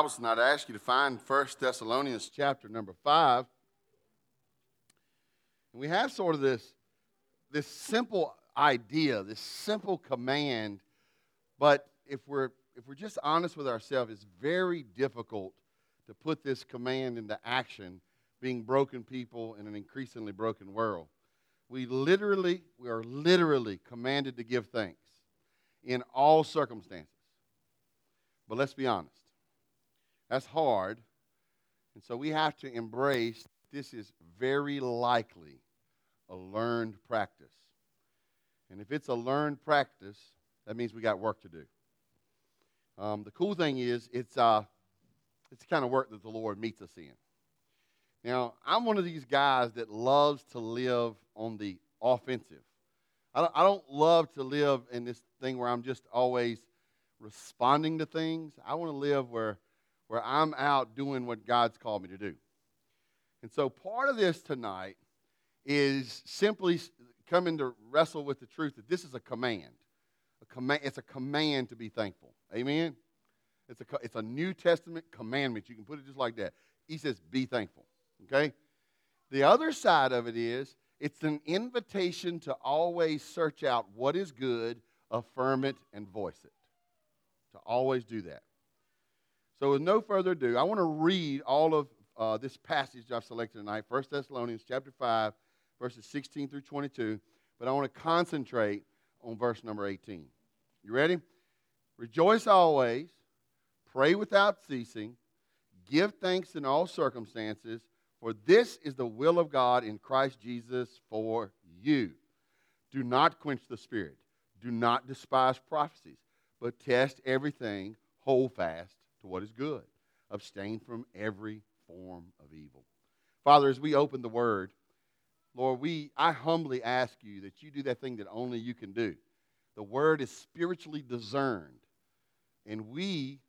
Bibles tonight, I ask you to find 1 Thessalonians chapter number 5. And we have sort of this, this simple idea, this simple command, but if we're, if we're just honest with ourselves, it's very difficult to put this command into action, being broken people in an increasingly broken world. We literally, we are literally commanded to give thanks in all circumstances. But let's be honest. That's hard. And so we have to embrace this is very likely a learned practice. And if it's a learned practice, that means we got work to do. Um, the cool thing is, it's, uh, it's the kind of work that the Lord meets us in. Now, I'm one of these guys that loves to live on the offensive. I don't, I don't love to live in this thing where I'm just always responding to things. I want to live where, where I'm out doing what God's called me to do. And so part of this tonight is simply coming to wrestle with the truth that this is a command. A command it's a command to be thankful. Amen? It's a, it's a New Testament commandment. You can put it just like that. He says, be thankful. Okay? The other side of it is it's an invitation to always search out what is good, affirm it, and voice it. To always do that. So, with no further ado, I want to read all of uh, this passage I've selected tonight, 1 Thessalonians chapter 5, verses 16 through 22. But I want to concentrate on verse number 18. You ready? Rejoice always, pray without ceasing, give thanks in all circumstances, for this is the will of God in Christ Jesus for you. Do not quench the spirit, do not despise prophecies, but test everything, hold fast to what is good, abstain from every form of evil. Father, as we open the word, Lord, we I humbly ask you that you do that thing that only you can do. The word is spiritually discerned, and we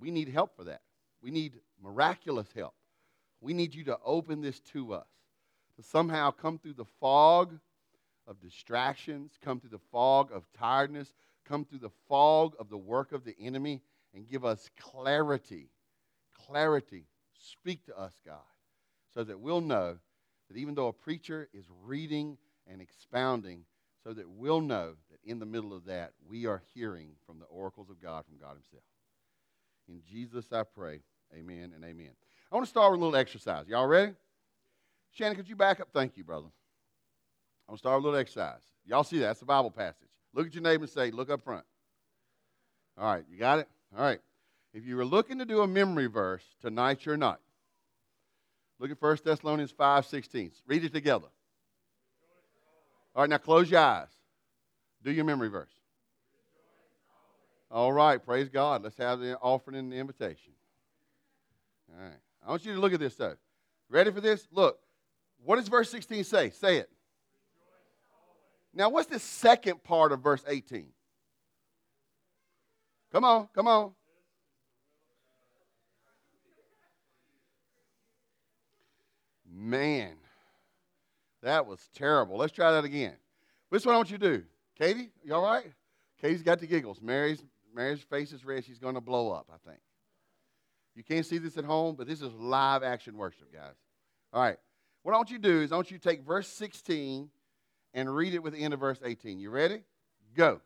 we need help for that. We need miraculous help. We need you to open this to us, to somehow come through the fog of distractions, come through the fog of tiredness, come through the fog of the work of the enemy, and give us clarity. Clarity. Speak to us, God, so that we'll know that even though a preacher is reading and expounding, so that we'll know that in the middle of that, we are hearing from the oracles of God, from God Himself. In Jesus I pray. Amen and amen. I want to start with a little exercise. Y'all ready? Shannon, could you back up? Thank you, brother. I want to start with a little exercise. Y'all see that? That's the Bible passage. Look at your neighbor and say, Look up front. All right, you got it? All right. If you were looking to do a memory verse, tonight you're not. Look at 1 Thessalonians 5 16. Read it together. All right, now close your eyes. Do your memory verse. All right, praise God. Let's have the offering and the invitation. All right. I want you to look at this, though. Ready for this? Look. What does verse 16 say? Say it. Now, what's the second part of verse 18? Come on, come on. Man, that was terrible. Let's try that again. This is what I want you to do. Katie, you all right? Katie's got the giggles. Mary's, Mary's face is red. She's going to blow up, I think. You can't see this at home, but this is live action worship, guys. All right. What I want you to do is I want you to take verse 16 and read it with the end of verse 18. You ready? Go.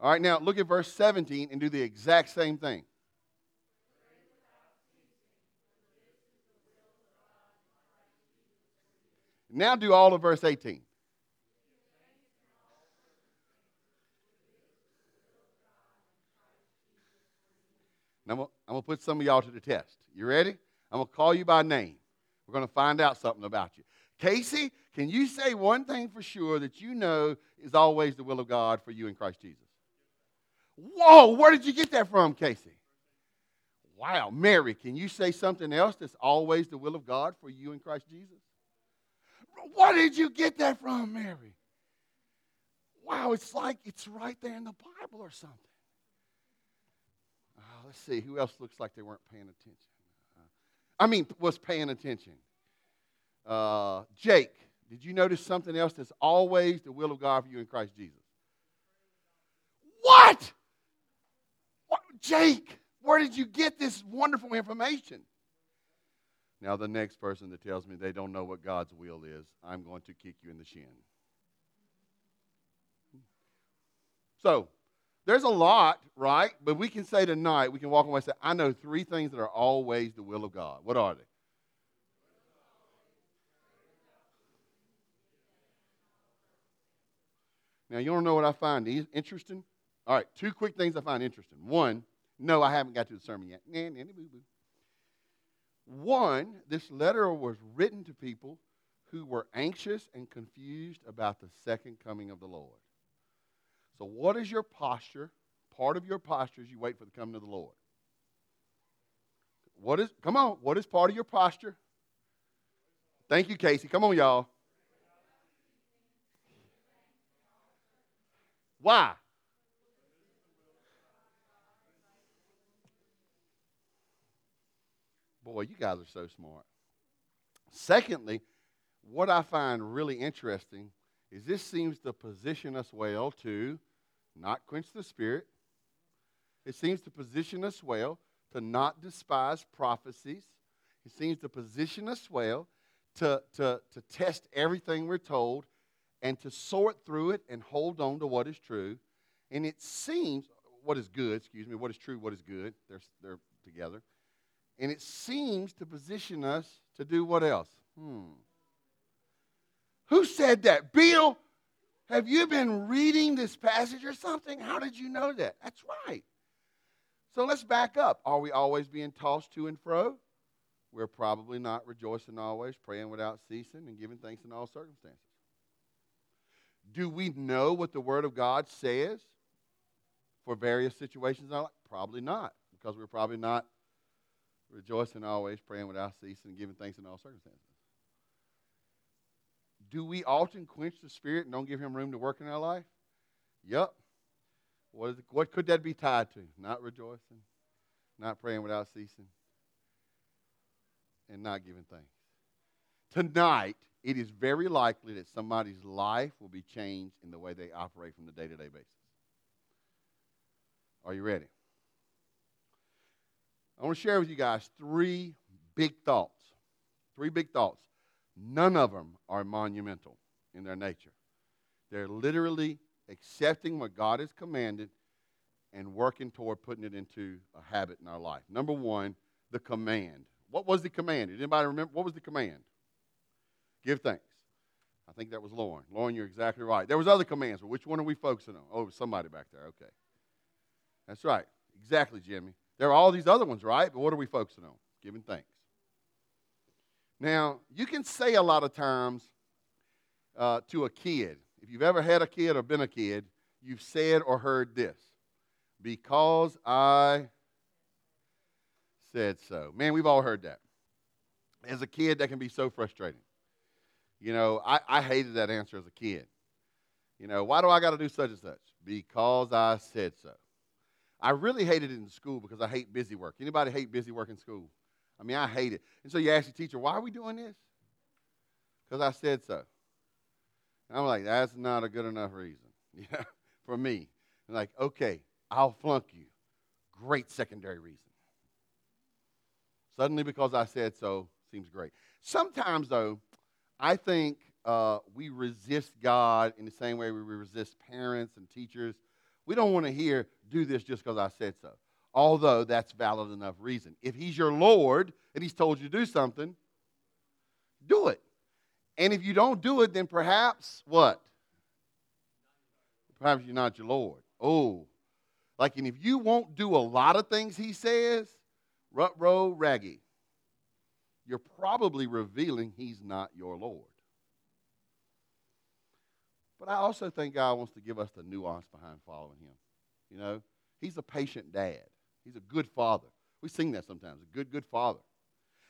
All right, now look at verse 17 and do the exact same thing. Now do all of verse 18. Now, I'm going to put some of y'all to the test. You ready? I'm going to call you by name. We're going to find out something about you. Casey, can you say one thing for sure that you know is always the will of God for you in Christ Jesus? Whoa, where did you get that from, Casey? Wow, Mary, can you say something else that's always the will of God for you in Christ Jesus? Where did you get that from, Mary? Wow, it's like it's right there in the Bible or something. Uh, let's see, who else looks like they weren't paying attention? Uh, I mean, was paying attention. Uh, Jake, did you notice something else that's always the will of God for you in Christ Jesus? What? what? Jake, where did you get this wonderful information? Now, the next person that tells me they don't know what God's will is, I'm going to kick you in the shin. So, there's a lot, right? But we can say tonight, we can walk away and say, I know three things that are always the will of God. What are they? Now, you to know what I find interesting? All right, two quick things I find interesting. One, no, I haven't got to the sermon yet. One, this letter was written to people who were anxious and confused about the second coming of the Lord. So, what is your posture? Part of your posture is you wait for the coming of the Lord. What is, come on, what is part of your posture? Thank you, Casey. Come on, y'all. Why? Boy, you guys are so smart. Secondly, what I find really interesting is this seems to position us well to not quench the spirit. It seems to position us well to not despise prophecies. It seems to position us well to, to, to test everything we're told and to sort through it and hold on to what is true. And it seems, what is good, excuse me, what is true, what is good, they're, they're together. And it seems to position us to do what else? Hmm. Who said that? Bill, have you been reading this passage or something? How did you know that? That's right. So let's back up. Are we always being tossed to and fro? We're probably not rejoicing always, praying without ceasing, and giving thanks in all circumstances. Do we know what the Word of God says for various situations? Probably not, because we're probably not rejoicing always, praying without ceasing, giving thanks in all circumstances. Do we often quench the Spirit and don't give Him room to work in our life? Yep. What, what could that be tied to? Not rejoicing, not praying without ceasing, and not giving thanks. Tonight, it is very likely that somebody's life will be changed in the way they operate from the day to day basis. Are you ready? I want to share with you guys three big thoughts. Three big thoughts. None of them are monumental in their nature. They're literally accepting what God has commanded and working toward putting it into a habit in our life. Number one, the command. What was the command? Did anybody remember? What was the command? Give thanks. I think that was Lauren. Lauren, you're exactly right. There was other commands, but which one are we focusing on? Oh, somebody back there. Okay. That's right. Exactly, Jimmy. There are all these other ones, right? But what are we focusing on? Giving thanks. Now, you can say a lot of times uh, to a kid, if you've ever had a kid or been a kid, you've said or heard this because I said so. Man, we've all heard that. As a kid, that can be so frustrating. You know, I, I hated that answer as a kid. You know, why do I got to do such and such? Because I said so. I really hated it in school because I hate busy work. Anybody hate busy work in school? I mean, I hate it. And so you ask your teacher, why are we doing this? Because I said so. And I'm like, that's not a good enough reason yeah, for me. And like, okay, I'll flunk you. Great secondary reason. Suddenly, because I said so, seems great. Sometimes, though, I think uh, we resist God in the same way we resist parents and teachers. We don't want to hear, do this just because I said so although that's valid enough reason. If he's your Lord and he's told you to do something, do it. And if you don't do it, then perhaps what? Perhaps you're not your Lord. Oh, like, and if you won't do a lot of things he says, rut row raggy, you're probably revealing he's not your Lord. But I also think God wants to give us the nuance behind following him. You know, he's a patient dad. He's a good father. We sing that sometimes, a good, good father.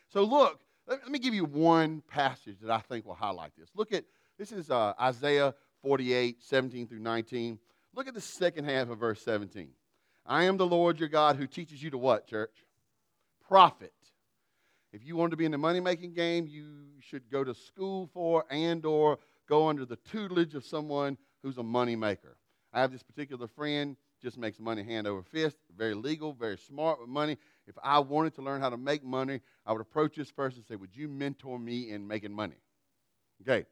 So look, let, let me give you one passage that I think will highlight this. Look at, this is uh, Isaiah 48, 17 through 19. Look at the second half of verse 17. I am the Lord your God who teaches you to what, church? Profit. If you want to be in the money making game, you should go to school for and or go under the tutelage of someone who's a money maker. I have this particular friend, just makes money hand over fist, very legal, very smart with money. If I wanted to learn how to make money, I would approach this person and say, Would you mentor me in making money? Okay.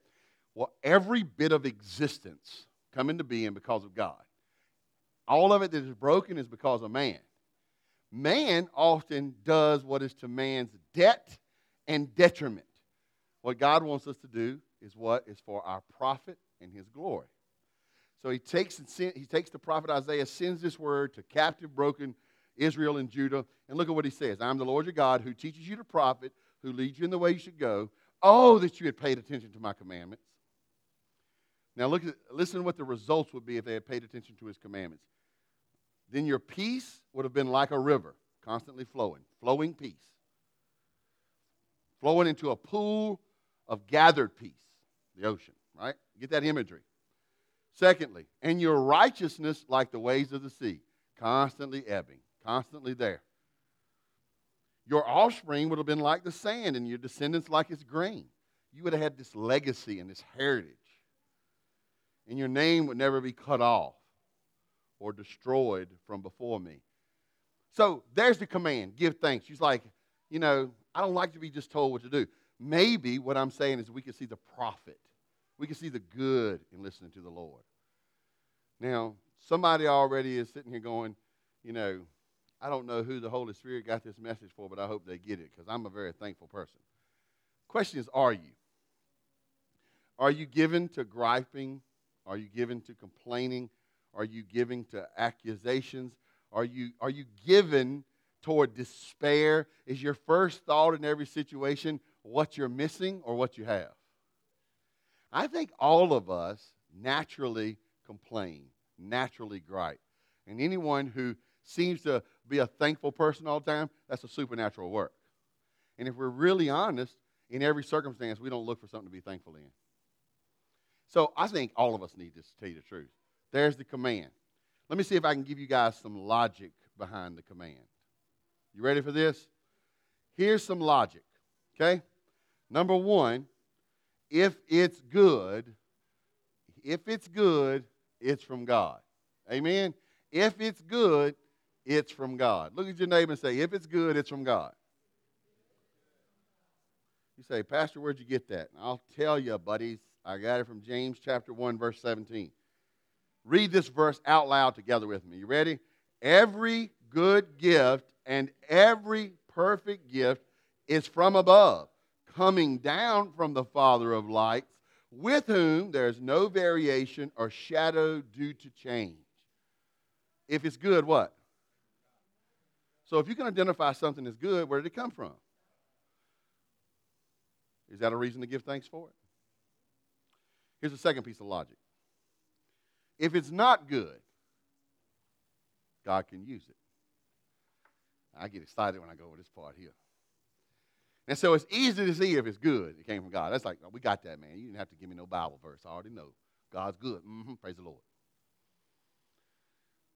Well, every bit of existence come into being because of God. All of it that is broken is because of man. Man often does what is to man's debt and detriment. What God wants us to do is what is for our profit and his glory. So he takes, he takes the prophet Isaiah, sends this word to captive, broken Israel and Judah. And look at what he says I'm the Lord your God who teaches you to profit, who leads you in the way you should go. Oh, that you had paid attention to my commandments. Now, look at, listen to what the results would be if they had paid attention to his commandments. Then your peace would have been like a river, constantly flowing, flowing peace, flowing into a pool of gathered peace, the ocean, right? Get that imagery. Secondly, and your righteousness like the waves of the sea, constantly ebbing, constantly there. Your offspring would have been like the sand, and your descendants like its grain. You would have had this legacy and this heritage. And your name would never be cut off or destroyed from before me. So there's the command give thanks. She's like, you know, I don't like to be just told what to do. Maybe what I'm saying is we can see the profit, we can see the good in listening to the Lord. Now, somebody already is sitting here going, you know, I don't know who the Holy Spirit got this message for, but I hope they get it because I'm a very thankful person. Question is, are you? Are you given to griping? Are you given to complaining? Are you giving to accusations? Are you, are you given toward despair? Is your first thought in every situation what you're missing or what you have? I think all of us naturally complain, naturally gripe. And anyone who seems to be a thankful person all the time, that's a supernatural work. And if we're really honest, in every circumstance, we don't look for something to be thankful in. So I think all of us need this, to tell you the truth. There's the command. Let me see if I can give you guys some logic behind the command. You ready for this? Here's some logic, okay? Number one, if it's good, if it's good, it's from God. Amen? If it's good, it's from God. Look at your neighbor and say, if it's good, it's from God. You say, Pastor, where'd you get that? I'll tell you, buddies. I got it from James chapter 1, verse 17. Read this verse out loud together with me. You ready? Every good gift and every perfect gift is from above, coming down from the Father of lights, with whom there is no variation or shadow due to change. If it's good, what? So if you can identify something as good, where did it come from? Is that a reason to give thanks for it? Here's the second piece of logic if it's not good, God can use it. I get excited when I go over this part here. And so it's easy to see if it's good. It came from God. That's like, oh, we got that, man. You didn't have to give me no Bible verse. I already know. God's good. Mm-hmm. Praise the Lord.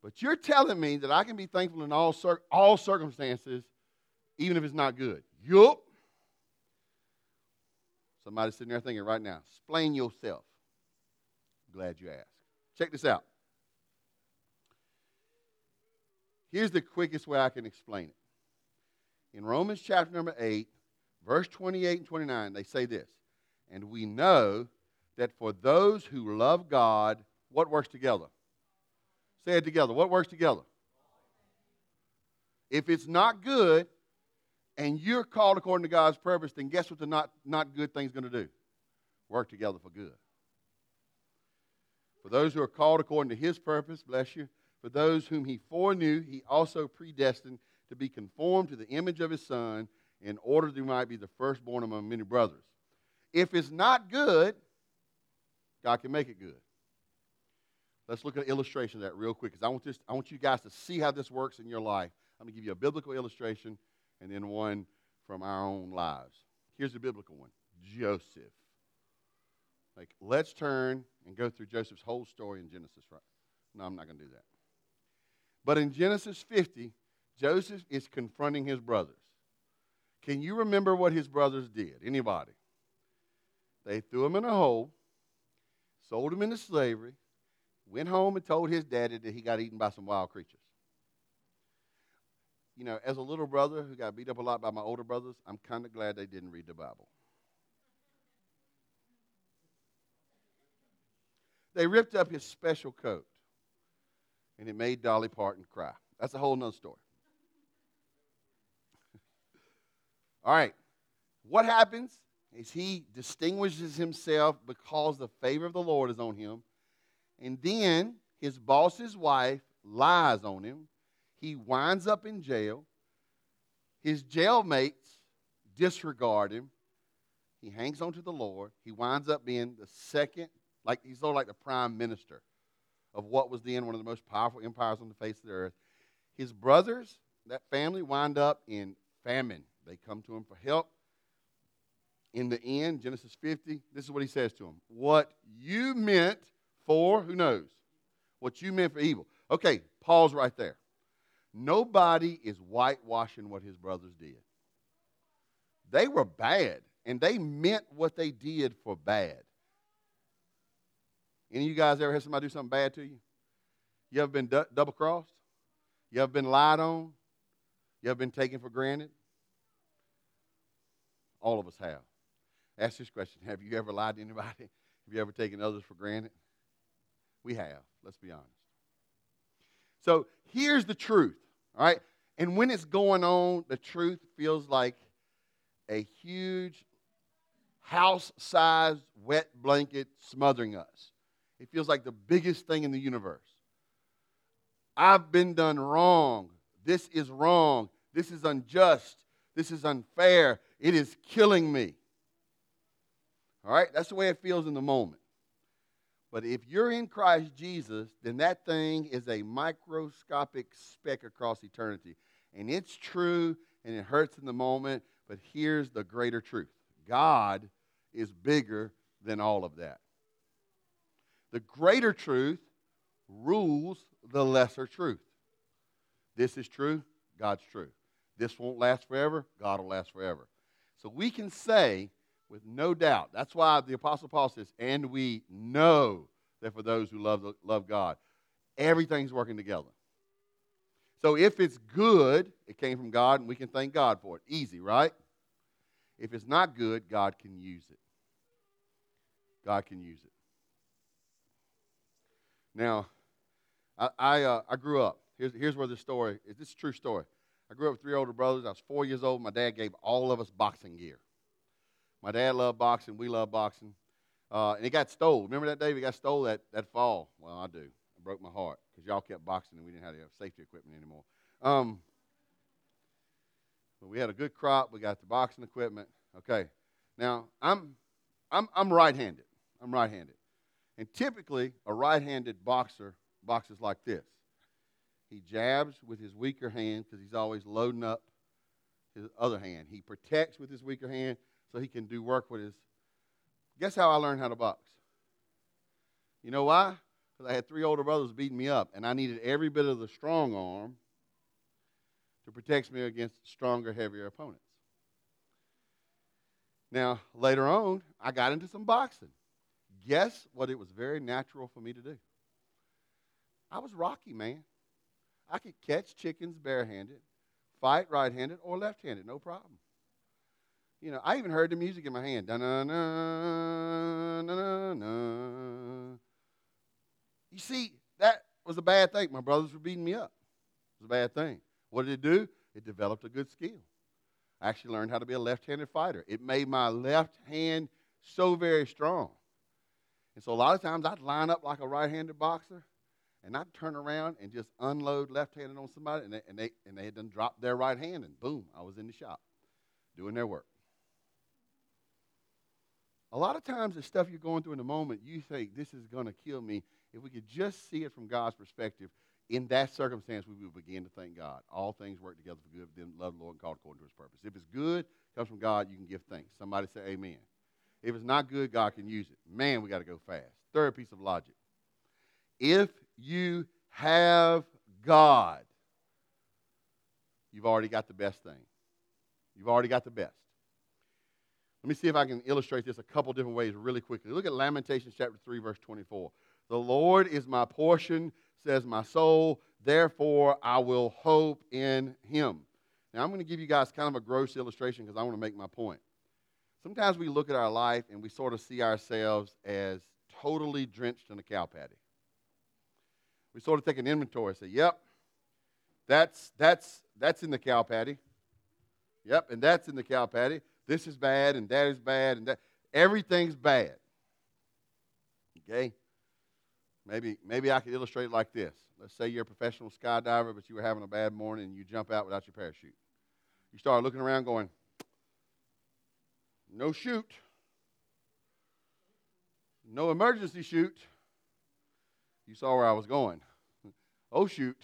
But you're telling me that I can be thankful in all, cir- all circumstances, even if it's not good. Yup. Somebody's sitting there thinking right now, explain yourself. Glad you asked. Check this out. Here's the quickest way I can explain it. In Romans chapter number 8, verse 28 and 29, they say this And we know that for those who love God, what works together? Say it together. What works together? If it's not good and you're called according to God's purpose, then guess what the not, not good thing's going to do? Work together for good. For those who are called according to his purpose, bless you. For those whom he foreknew, he also predestined to be conformed to the image of his son, in order that he might be the firstborn among many brothers. If it's not good, God can make it good. Let's look at an illustration of that real quick, because I want I want you guys to see how this works in your life. I'm going to give you a biblical illustration and then one from our own lives. Here's a biblical one Joseph. Like, let's turn and go through Joseph's whole story in Genesis, right? No, I'm not going to do that. But in Genesis 50, Joseph is confronting his brothers. Can you remember what his brothers did? Anybody? They threw him in a hole, sold him into slavery, went home and told his daddy that he got eaten by some wild creatures. You know, as a little brother who got beat up a lot by my older brothers, I'm kind of glad they didn't read the Bible. They ripped up his special coat, and it made Dolly Parton cry. That's a whole nother story. All right. What happens is he distinguishes himself because the favor of the Lord is on him. And then his boss's wife lies on him. He winds up in jail. His jailmates disregard him. He hangs on to the Lord. He winds up being the second, like he's sort of like the prime minister of what was then one of the most powerful empires on the face of the earth. His brothers, that family, wind up in famine. They come to him for help. In the end, Genesis 50, this is what he says to them What you meant for, who knows? What you meant for evil. Okay, pause right there. Nobody is whitewashing what his brothers did. They were bad, and they meant what they did for bad. Any of you guys ever had somebody do something bad to you? You ever been du- double crossed? You ever been lied on? You ever been taken for granted? All of us have. Ask this question Have you ever lied to anybody? Have you ever taken others for granted? We have, let's be honest. So here's the truth, all right? And when it's going on, the truth feels like a huge house sized wet blanket smothering us. It feels like the biggest thing in the universe. I've been done wrong. This is wrong. This is unjust. This is unfair. It is killing me. All right? That's the way it feels in the moment. But if you're in Christ Jesus, then that thing is a microscopic speck across eternity. And it's true and it hurts in the moment, but here's the greater truth God is bigger than all of that. The greater truth rules the lesser truth. This is true, God's true. This won't last forever, God will last forever. So we can say with no doubt, that's why the Apostle Paul says, and we know that for those who love, love God, everything's working together. So if it's good, it came from God, and we can thank God for it. Easy, right? If it's not good, God can use it. God can use it. Now, I, I, uh, I grew up. Here's, here's where the story is. This is a true story. I grew up with three older brothers. I was four years old. My dad gave all of us boxing gear. My dad loved boxing. We loved boxing. Uh, and it got stole. Remember that day we got stole that, that fall? Well, I do. It broke my heart because y'all kept boxing and we didn't have to have safety equipment anymore. Um, but we had a good crop. We got the boxing equipment. Okay. Now, I'm, I'm, I'm right handed. I'm right handed. And typically, a right handed boxer boxes like this. He jabs with his weaker hand because he's always loading up his other hand. He protects with his weaker hand so he can do work with his. Guess how I learned how to box? You know why? Because I had three older brothers beating me up, and I needed every bit of the strong arm to protect me against stronger, heavier opponents. Now, later on, I got into some boxing. Guess what it was very natural for me to do? I was Rocky, man. I could catch chickens barehanded, fight right handed or left handed, no problem. You know, I even heard the music in my hand. You see, that was a bad thing. My brothers were beating me up. It was a bad thing. What did it do? It developed a good skill. I actually learned how to be a left handed fighter. It made my left hand so very strong. And so a lot of times I'd line up like a right handed boxer and I'd turn around and just unload left handed on somebody and they, and, they, and they had done dropped their right hand and boom, I was in the shop doing their work. A lot of times, the stuff you're going through in the moment, you think, this is going to kill me. If we could just see it from God's perspective, in that circumstance, we would begin to thank God. All things work together for good them love the Lord and called according to his purpose. If it's good, comes from God, you can give thanks. Somebody say amen. If it's not good, God can use it. Man, we got to go fast. Third piece of logic. If you have God, you've already got the best thing. You've already got the best. Let me see if I can illustrate this a couple different ways really quickly. Look at Lamentations chapter 3, verse 24. The Lord is my portion, says my soul, therefore I will hope in him. Now, I'm going to give you guys kind of a gross illustration because I want to make my point. Sometimes we look at our life and we sort of see ourselves as totally drenched in a cow patty. We sort of take an inventory say, yep, that's, that's, that's in the cow patty. Yep, and that's in the cow patty. This is bad, and that is bad, and that everything's bad. Okay? Maybe, maybe I could illustrate it like this. Let's say you're a professional skydiver, but you were having a bad morning and you jump out without your parachute. You start looking around going, no chute, no emergency chute. You saw where I was going. Oh, shoot.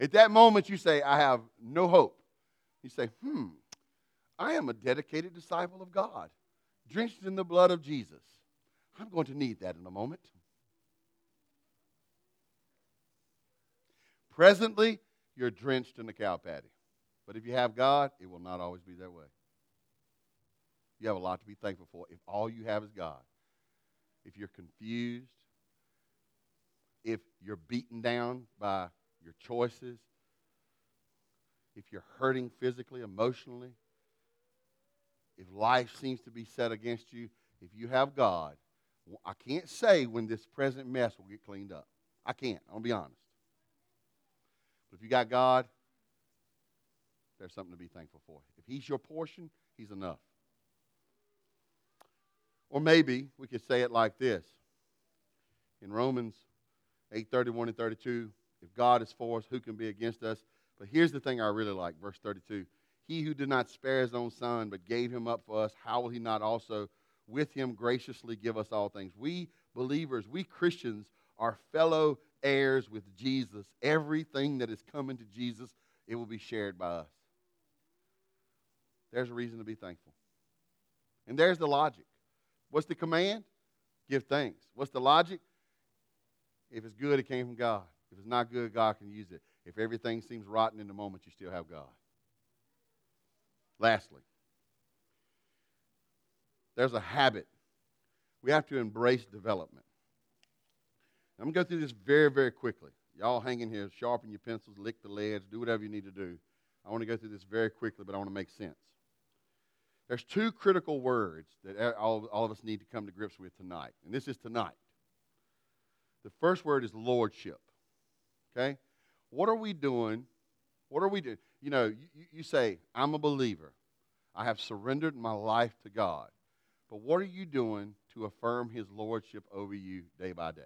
At that moment, you say, I have no hope. You say, hmm, I am a dedicated disciple of God, drenched in the blood of Jesus. I'm going to need that in a moment. Presently, you're drenched in the cow patty. But if you have God, it will not always be that way. You have a lot to be thankful for if all you have is God. If you're confused, if you're beaten down by your choices, if you're hurting physically, emotionally, if life seems to be set against you, if you have God, I can't say when this present mess will get cleaned up. I can't. I'll be honest. But if you got God, there's something to be thankful for. If He's your portion, He's enough. Or maybe we could say it like this. In Romans 8 31 and 32, if God is for us, who can be against us? But here's the thing I really like, verse 32. He who did not spare his own son, but gave him up for us, how will he not also with him graciously give us all things? We believers, we Christians, are fellow heirs with Jesus. Everything that is coming to Jesus, it will be shared by us. There's a reason to be thankful. And there's the logic. What's the command? Give thanks. What's the logic? If it's good, it came from God. If it's not good, God can use it. If everything seems rotten in the moment, you still have God. Lastly, there's a habit. We have to embrace development. I'm going to go through this very, very quickly. Y'all hang in here, sharpen your pencils, lick the leads, do whatever you need to do. I want to go through this very quickly, but I want to make sense. There's two critical words that all, all of us need to come to grips with tonight, and this is tonight. The first word is lordship. Okay? What are we doing? What are we doing? You know, you, you say, I'm a believer. I have surrendered my life to God. But what are you doing to affirm his lordship over you day by day?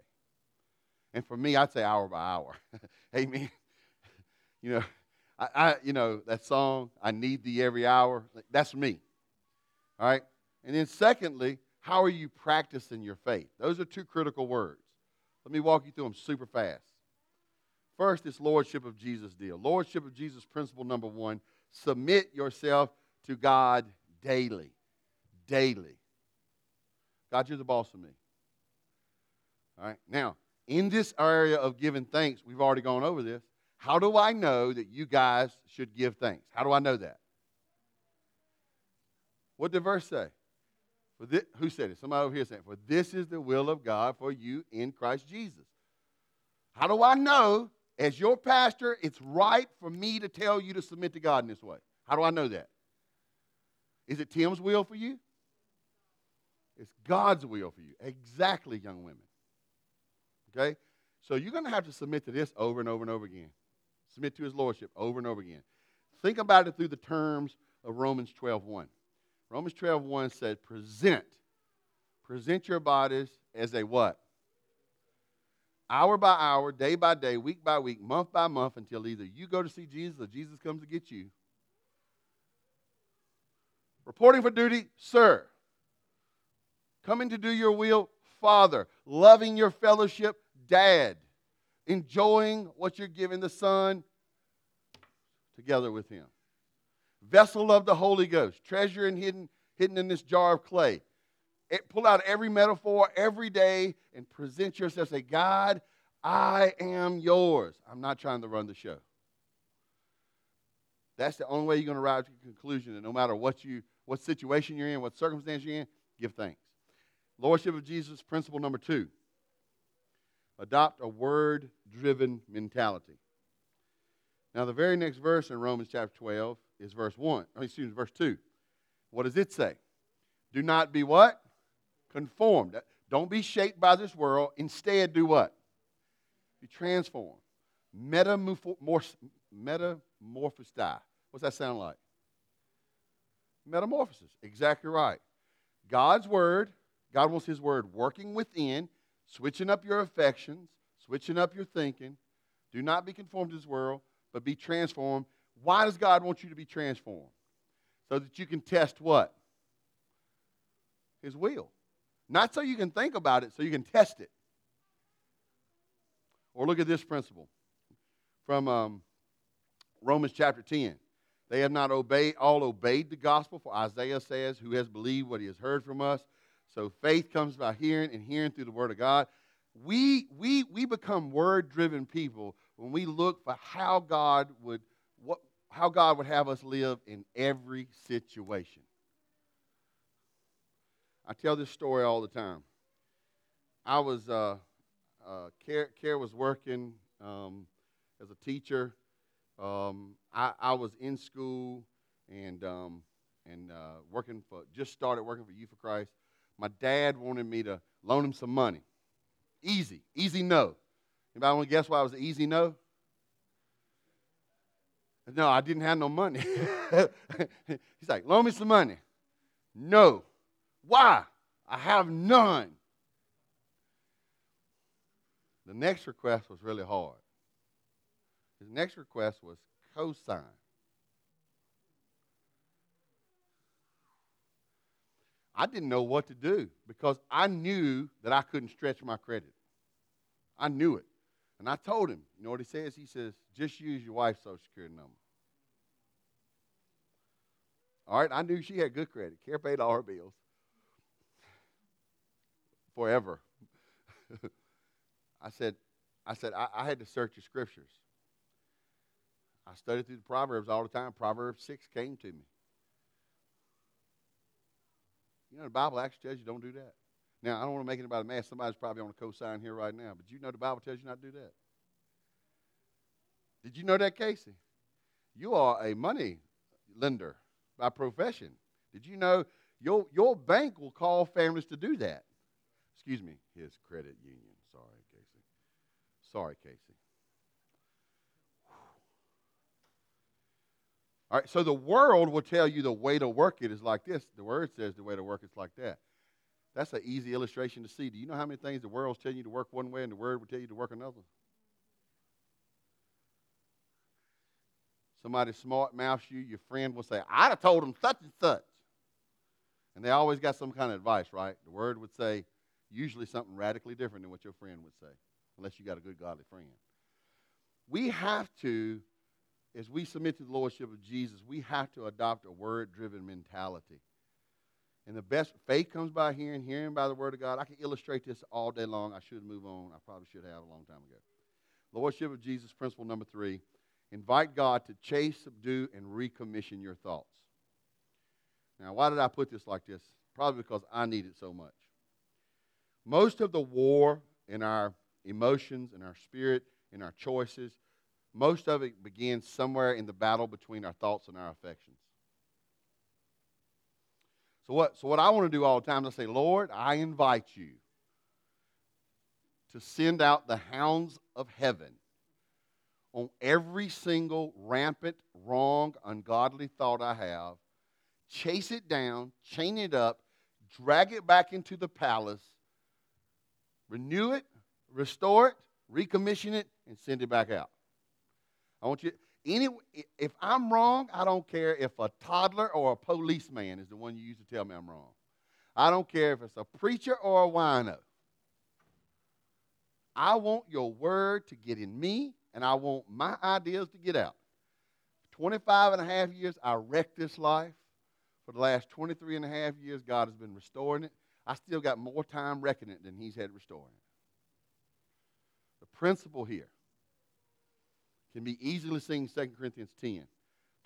And for me, I'd say hour by hour. Amen. You know, I, I, you know, that song, I need thee every hour. That's me. All right? And then secondly, how are you practicing your faith? Those are two critical words. Let me walk you through them super fast. First, it's Lordship of Jesus deal. Lordship of Jesus principle number one submit yourself to God daily. Daily. God, you're the boss of me. All right. Now, in this area of giving thanks, we've already gone over this. How do I know that you guys should give thanks? How do I know that? What did the verse say? For this, who said it? Somebody over here said, For this is the will of God for you in Christ Jesus. How do I know, as your pastor, it's right for me to tell you to submit to God in this way? How do I know that? Is it Tim's will for you? It's God's will for you. Exactly, young women. Okay? So you're going to have to submit to this over and over and over again. Submit to his lordship over and over again. Think about it through the terms of Romans 12 1. Romans 12, 1 said, present. Present your bodies as a what? Hour by hour, day by day, week by week, month by month, until either you go to see Jesus or Jesus comes to get you. Reporting for duty, sir. Coming to do your will, father. Loving your fellowship, dad. Enjoying what you're giving the son together with him vessel of the Holy Ghost, treasure and hidden, hidden in this jar of clay. It, pull out every metaphor every day and present yourself. Say, God, I am yours. I'm not trying to run the show. That's the only way you're going to arrive to a conclusion that no matter what you, what situation you're in, what circumstance you're in, give thanks. Lordship of Jesus, principle number two. Adopt a word driven mentality. Now, the very next verse in Romans chapter 12 is verse 1. Oh, excuse me, verse 2. What does it say? Do not be what? Conformed. Don't be shaped by this world. Instead, do what? Be transformed. Metamorph- metamorphosis. What's that sound like? Metamorphosis. Exactly right. God's word, God wants His word working within, switching up your affections, switching up your thinking. Do not be conformed to this world, but be transformed. Why does God want you to be transformed? So that you can test what? His will. Not so you can think about it, so you can test it. Or look at this principle from um, Romans chapter 10. They have not obeyed, all obeyed the gospel, for Isaiah says, Who has believed what he has heard from us? So faith comes by hearing, and hearing through the word of God. We, we, we become word driven people when we look for how God would how God would have us live in every situation. I tell this story all the time. I was uh, uh, Care, Care was working um, as a teacher. Um, I, I, was in school and um, and uh, working for just started working for Youth for Christ. My dad wanted me to loan him some money. Easy, easy no. Anybody want to guess why it was an easy no? No, I didn't have no money. He's like, loan me some money. No. Why? I have none. The next request was really hard. His next request was cosign. I didn't know what to do because I knew that I couldn't stretch my credit. I knew it. And I told him, you know what he says? He says, just use your wife's social security number. All right, I knew she had good credit. Care paid all her bills forever. I said, I said, I, I, had to search the scriptures. I studied through the Proverbs all the time. Proverbs 6 came to me. You know, the Bible actually tells you don't do that. Now, I don't want to make anybody mad. Somebody's probably on a cosign here right now, but you know the Bible tells you not to do that. Did you know that, Casey? You are a money lender by profession. Did you know your, your bank will call families to do that? Excuse me, his credit union. Sorry, Casey. Sorry, Casey. All right, so the world will tell you the way to work it is like this. The word says the way to work it's like that. That's an easy illustration to see. Do you know how many things the world's telling you to work one way and the word will tell you to work another? Somebody smart mouths you, your friend will say, I'd have told him such and such. And they always got some kind of advice, right? The word would say usually something radically different than what your friend would say, unless you got a good godly friend. We have to, as we submit to the Lordship of Jesus, we have to adopt a word driven mentality. And the best faith comes by hearing, hearing by the word of God. I can illustrate this all day long. I should move on. I probably should have a long time ago. Lordship of Jesus, principle number three Invite God to chase, subdue, and recommission your thoughts. Now, why did I put this like this? Probably because I need it so much. Most of the war in our emotions, in our spirit, in our choices, most of it begins somewhere in the battle between our thoughts and our affections. So what, so what I want to do all the time is I say, Lord, I invite you to send out the hounds of heaven on every single rampant, wrong, ungodly thought I have, chase it down, chain it up, drag it back into the palace, renew it, restore it, recommission it, and send it back out. I want you, any, if I'm wrong, I don't care if a toddler or a policeman is the one you used to tell me I'm wrong. I don't care if it's a preacher or a wino. I want your word to get in me and I want my ideas to get out. 25 and a half years, I wrecked this life. For the last 23 and a half years, God has been restoring it. I still got more time wrecking it than He's had restoring it. The principle here can be easily seen in 2 Corinthians 10.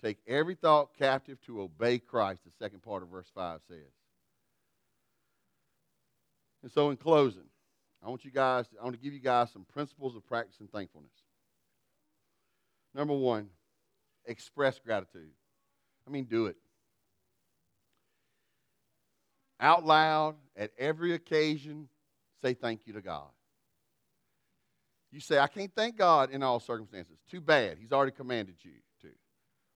Take every thought captive to obey Christ, the second part of verse 5 says. And so, in closing, I want you guys, I want to give you guys some principles of practicing thankfulness. Number one, express gratitude. I mean, do it. Out loud, at every occasion, say thank you to God. You say, I can't thank God in all circumstances. Too bad. He's already commanded you to.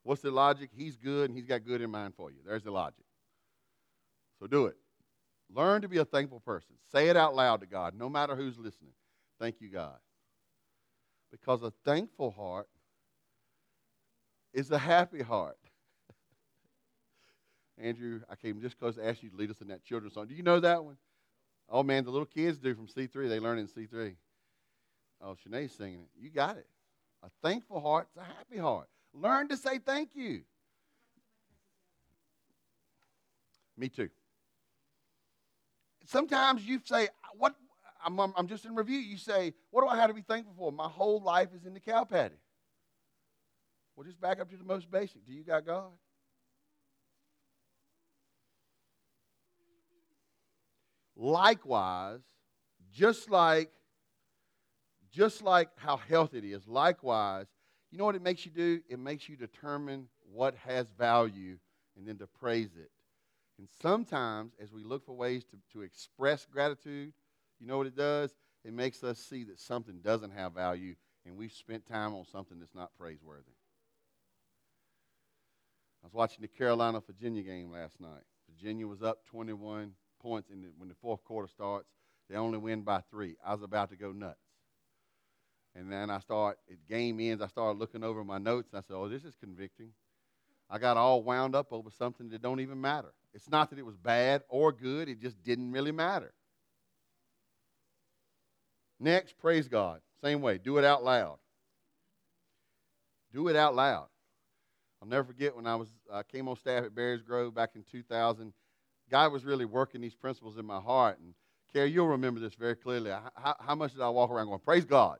What's the logic? He's good and He's got good in mind for you. There's the logic. So do it. Learn to be a thankful person. Say it out loud to God, no matter who's listening. Thank you, God. Because a thankful heart is a happy heart. Andrew, I came just close to ask you to lead us in that children's song. Do you know that one? Oh, man, the little kids do from C3. They learn in C3. Oh, Shanae's singing it. You got it. A thankful heart is a happy heart. Learn to say thank you. Me too. Sometimes you say, "What? I'm, I'm just in review." You say, "What do I have to be thankful for?" My whole life is in the cow patty. Well, just back up to the most basic. Do you got God? Likewise, just like just like how healthy it is, likewise, you know what it makes you do? It makes you determine what has value and then to praise it. And sometimes, as we look for ways to, to express gratitude, you know what it does? It makes us see that something doesn't have value and we've spent time on something that's not praiseworthy. I was watching the Carolina Virginia game last night. Virginia was up 21 points in the, when the fourth quarter starts. They only win by three. I was about to go nuts. And then I start, it game ends, I started looking over my notes and I said, oh, this is convicting. I got all wound up over something that don't even matter. It's not that it was bad or good, it just didn't really matter. Next, praise God. Same way, do it out loud. Do it out loud. I'll never forget when I was came on staff at Barry's Grove back in 2000. God was really working these principles in my heart. And Carrie, you'll remember this very clearly. How, how much did I walk around going, praise God,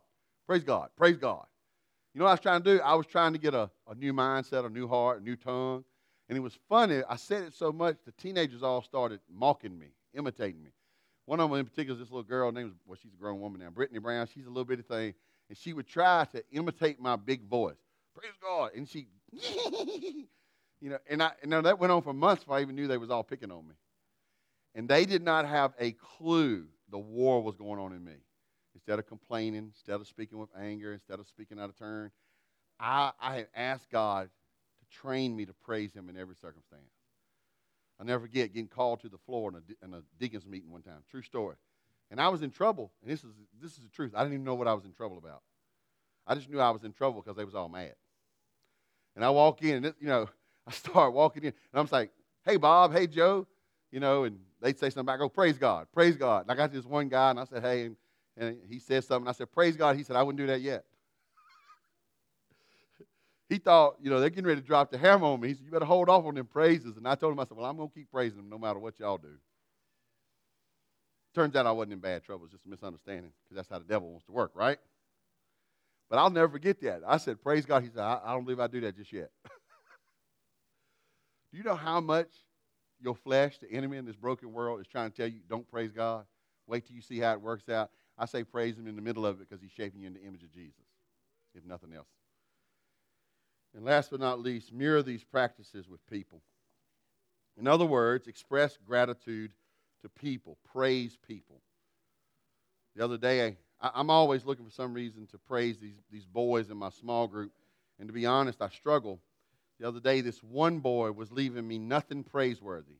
praise God, praise God? You know what I was trying to do? I was trying to get a, a new mindset, a new heart, a new tongue. And it was funny. I said it so much, the teenagers all started mocking me, imitating me. One of them in particular is this little girl named, well, she's a grown woman now, Brittany Brown. She's a little bitty thing. And she would try to imitate my big voice. Praise God. And she, you know, and I, now that went on for months before I even knew they was all picking on me. And they did not have a clue the war was going on in me. Instead of complaining, instead of speaking with anger, instead of speaking out of turn, I, I had asked God to train me to praise Him in every circumstance. I'll never forget getting called to the floor in a, in a deacon's meeting one time. True story. And I was in trouble, and this is, this is the truth. I didn't even know what I was in trouble about. I just knew I was in trouble because they was all mad. And I walk in, and, it, you know, I start walking in, and I'm like, hey, Bob, hey, Joe, you know, and they'd say something. I go, praise God, praise God. And I got this one guy, and I said, hey, and, and he said something. I said, praise God. He said, I wouldn't do that yet. he thought, you know, they're getting ready to drop the hammer on me. He said, you better hold off on them praises. And I told him, I said, well, I'm to keep praising them no matter what y'all do. Turns out I wasn't in bad trouble. It's just a misunderstanding because that's how the devil wants to work, right? But I'll never forget that. I said, Praise God. He said, I, I don't believe I do that just yet. do you know how much your flesh, the enemy in this broken world, is trying to tell you, don't praise God? Wait till you see how it works out. I say praise Him in the middle of it because He's shaping you in the image of Jesus, if nothing else. And last but not least, mirror these practices with people. In other words, express gratitude to people, praise people. The other day, I, am always looking for some reason to praise these, these boys in my small group. And to be honest, I struggle. The other day, this one boy was leaving me nothing praiseworthy.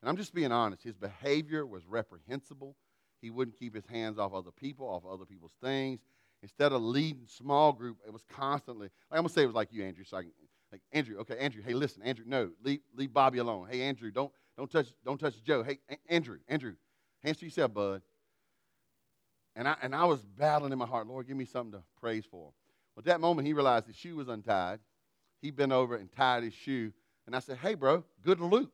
And I'm just being honest. His behavior was reprehensible. He wouldn't keep his hands off other people, off other people's things. Instead of leading small group, it was constantly, like I'm going to say it was like you, Andrew. So I can, like, Andrew, okay, Andrew, hey, listen, Andrew, no, leave, leave Bobby alone. Hey, Andrew, don't, don't, touch, don't touch Joe. Hey, Andrew, Andrew, hands to yourself, bud. And I, and I was battling in my heart, Lord, give me something to praise for. Well, at that moment, he realized his shoe was untied. He bent over and tied his shoe. And I said, hey, bro, good loop.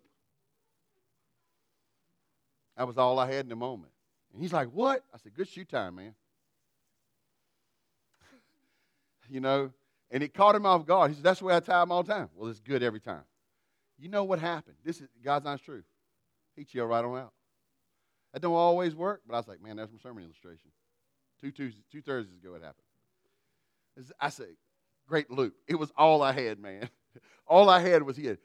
That was all I had in the moment. And he's like, what? I said, good shoe time, man. you know, And it caught him off guard. He said, That's the way I tie them all the time. Well, it's good every time. You know what happened? This is God's honest truth. He chilled right on out. That don't always work, but I was like, man, that's my sermon illustration. Two Thursdays ago it happened. I say, great loop. It was all I had, man. all I had was he had.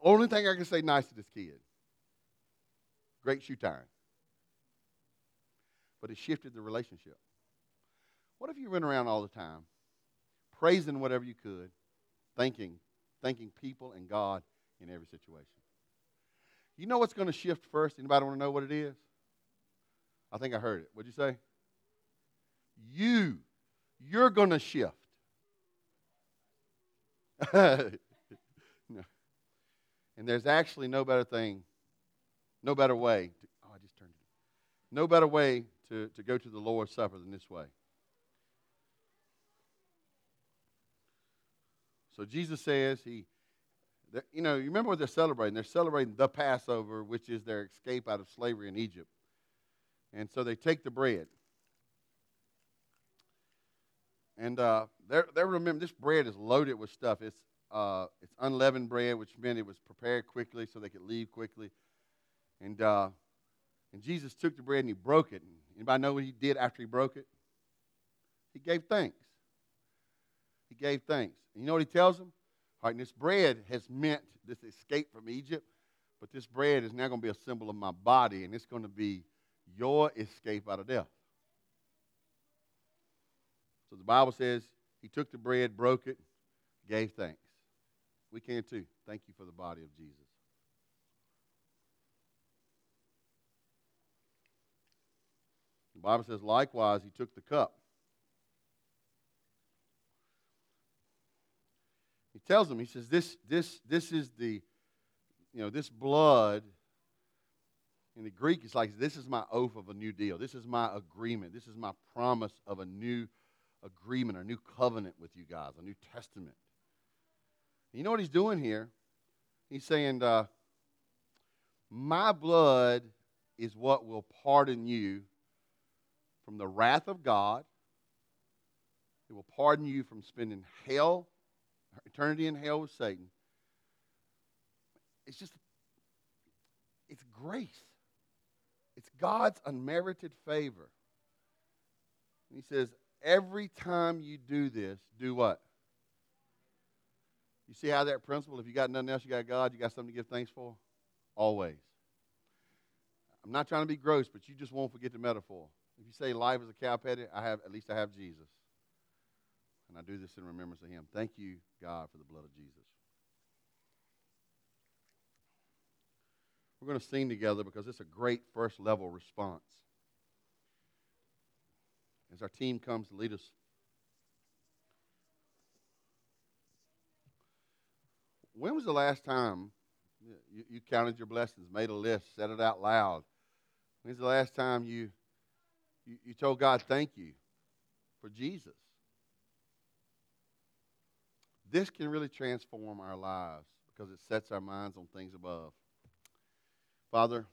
Only thing I can say nice to this kid. Great shoe tying. But it shifted the relationship. What if you went around all the time, praising whatever you could, thanking, thanking people and God in every situation? You know what's going to shift first? Anybody want to know what it is? I think I heard it. What'd you say? You. You're going to shift. no. And there's actually no better thing, no better way. To, oh, I just turned it. No better way to, to go to the Lord's Supper than this way. So Jesus says he, you know, you remember what they're celebrating? They're celebrating the Passover, which is their escape out of slavery in Egypt. And so they take the bread. And uh, they're, they're remember this bread is loaded with stuff. It's uh, it's unleavened bread, which meant it was prepared quickly so they could leave quickly. And uh, and Jesus took the bread and he broke it. Anybody know what he did after he broke it? He gave thanks. He gave thanks. And you know what he tells them? All right, and this bread has meant this escape from Egypt, but this bread is now going to be a symbol of my body, and it's going to be your escape out of death. So the Bible says he took the bread, broke it, gave thanks. We can too. Thank you for the body of Jesus. The Bible says, likewise, he took the cup. He tells them, he says, this, this, this is the, you know, this blood in the Greek, it's like, this is my oath of a new deal. This is my agreement. This is my promise of a new agreement, a new covenant with you guys, a new testament. You know what he's doing here? He's saying, uh, My blood is what will pardon you from the wrath of God. It will pardon you from spending hell, eternity in hell with Satan. It's just, it's grace. God's unmerited favor. He says, every time you do this, do what? You see how that principle, if you got nothing else, you got God, you got something to give thanks for? Always. I'm not trying to be gross, but you just won't forget the metaphor. If you say life is a cow patty, I have at least I have Jesus. And I do this in remembrance of him. Thank you, God, for the blood of Jesus. We're going to sing together because it's a great first level response. As our team comes to lead us. When was the last time you, you counted your blessings, made a list, said it out loud? When's the last time you, you, you told God thank you for Jesus? This can really transform our lives because it sets our minds on things above. Father,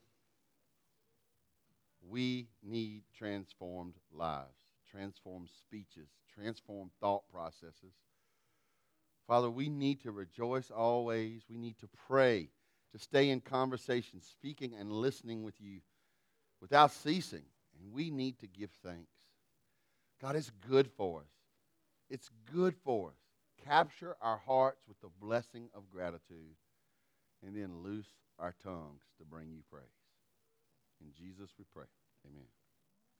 we need transformed lives, transformed speeches, transformed thought processes. Father, we need to rejoice always. We need to pray, to stay in conversation, speaking and listening with you without ceasing. And we need to give thanks. God, it's good for us. It's good for us. Capture our hearts with the blessing of gratitude and then loose our tongues to bring you praise. In Jesus we pray. Amen.